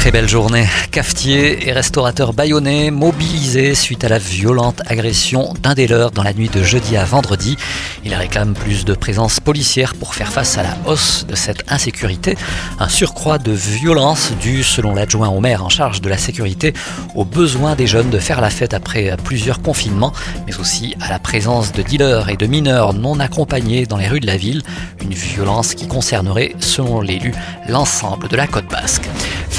Très belle journée. Cafetiers et restaurateurs bayonnais mobilisés suite à la violente agression d'un des leurs dans la nuit de jeudi à vendredi. Ils réclament plus de présence policière pour faire face à la hausse de cette insécurité. Un surcroît de violence dû, selon l'adjoint au maire en charge de la sécurité, aux besoins des jeunes de faire la fête après plusieurs confinements, mais aussi à la présence de dealers et de mineurs non accompagnés dans les rues de la ville. Une violence qui concernerait, selon l'élu, l'ensemble de la côte basque.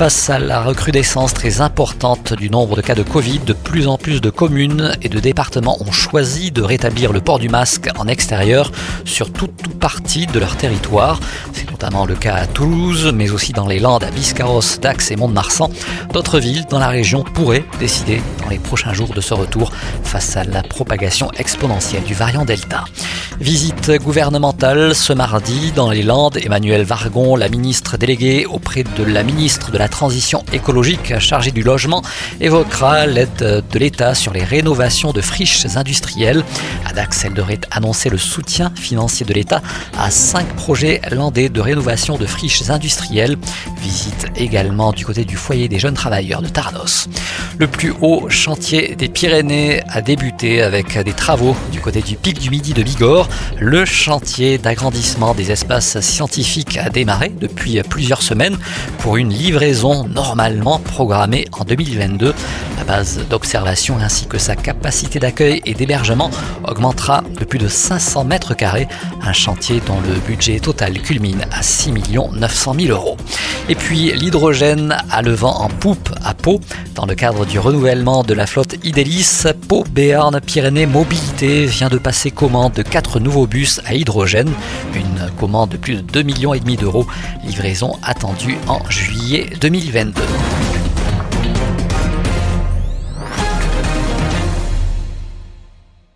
Face à la recrudescence très importante du nombre de cas de Covid, de plus en plus de communes et de départements ont choisi de rétablir le port du masque en extérieur sur toute, partie de leur territoire. C'est notamment le cas à Toulouse, mais aussi dans les Landes, à Biscarrosse, Dax et Mont-de-Marsan. D'autres villes dans la région pourraient décider dans les prochains jours de ce retour face à la propagation exponentielle du variant Delta. Visite gouvernementale ce mardi dans les Landes. Emmanuel Vargon, la ministre déléguée auprès de la ministre de la Transition écologique chargée du logement, évoquera l'aide de l'État sur les rénovations de friches industrielles. Adax, elle devrait annoncer le soutien financier de l'État à cinq projets landais de rénovation de friches industrielles. Visite également du côté du foyer des jeunes travailleurs de Tarnos. Le plus haut chantier des Pyrénées a débuté avec des travaux du côté du pic du Midi de Bigorre. Le chantier d'agrandissement des espaces scientifiques a démarré depuis plusieurs semaines pour une livraison normalement programmée en 2022. La base d'observation ainsi que sa capacité d'accueil et d'hébergement augmentera de plus de 500 mètres carrés, un chantier dont le budget total culmine à 6 900 000 euros. Et puis l'hydrogène a le vent en poupe à Pau. Dans le cadre du renouvellement de la flotte Idélis, Pau Béarn Pyrénées Mobilité vient de passer commande de 4 nouveaux bus à hydrogène. Une commande de plus de 2,5 millions d'euros. Livraison attendue en juillet 2022.